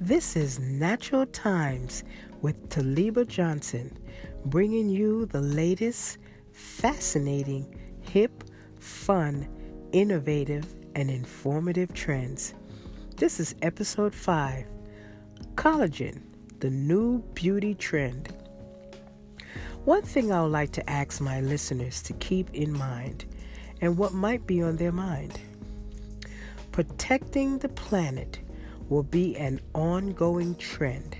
This is Natural Times with Taliba Johnson, bringing you the latest, fascinating, hip, fun, innovative, and informative trends. This is episode 5 Collagen, the new beauty trend. One thing I would like to ask my listeners to keep in mind, and what might be on their mind protecting the planet will be an ongoing trend,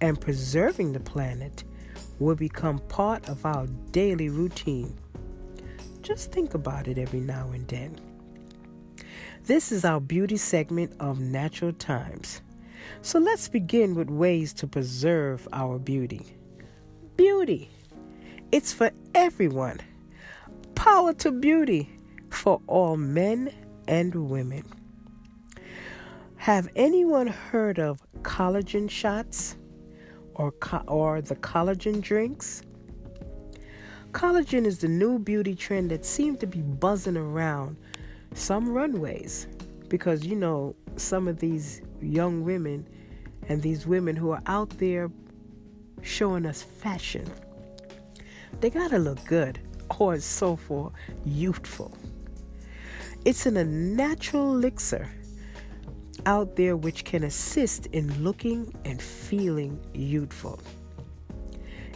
and preserving the planet will become part of our daily routine. Just think about it every now and then. This is our beauty segment of Natural Times. So let's begin with ways to preserve our beauty. Beauty. It's for everyone. Power to beauty for all men and women. Have anyone heard of collagen shots or co- or the collagen drinks? Collagen is the new beauty trend that seems to be buzzing around some runways because you know some of these young women and these women who are out there showing us fashion. They gotta look good or so for youthful. It's in a natural elixir out there which can assist in looking and feeling youthful.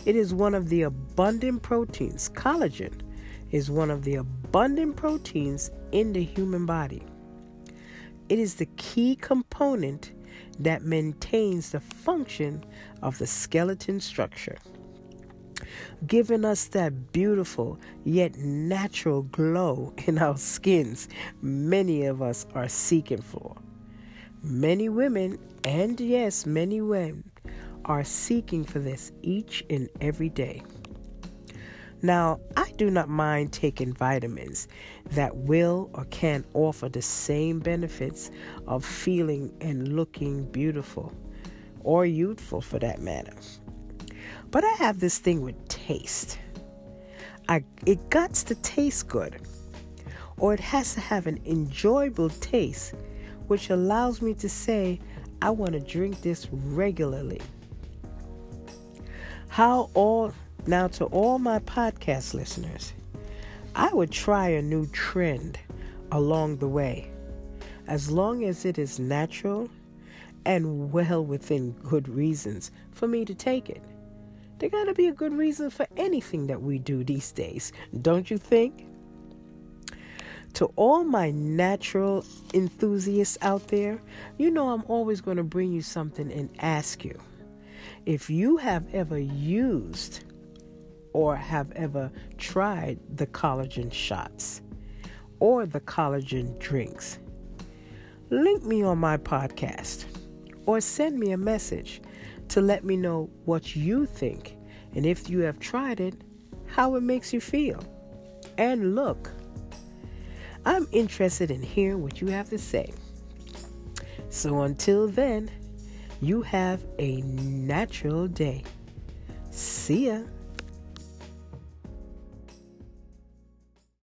It is one of the abundant proteins. Collagen is one of the abundant proteins in the human body. It is the key component that maintains the function of the skeleton structure, giving us that beautiful yet natural glow in our skins many of us are seeking for. Many women, and yes, many men, are seeking for this each and every day. Now, I do not mind taking vitamins that will or can offer the same benefits of feeling and looking beautiful or youthful for that matter. But I have this thing with taste. I, it got to taste good, or it has to have an enjoyable taste which allows me to say, I want to drink this regularly. How all now to all my podcast listeners, I would try a new trend along the way, as long as it is natural and well within good reasons for me to take it. There gotta be a good reason for anything that we do these days, don't you think? To all my natural enthusiasts out there, you know I'm always going to bring you something and ask you if you have ever used or have ever tried the collagen shots or the collagen drinks. Link me on my podcast or send me a message to let me know what you think and if you have tried it, how it makes you feel and look. I'm interested in hearing what you have to say. So until then, you have a natural day. See ya.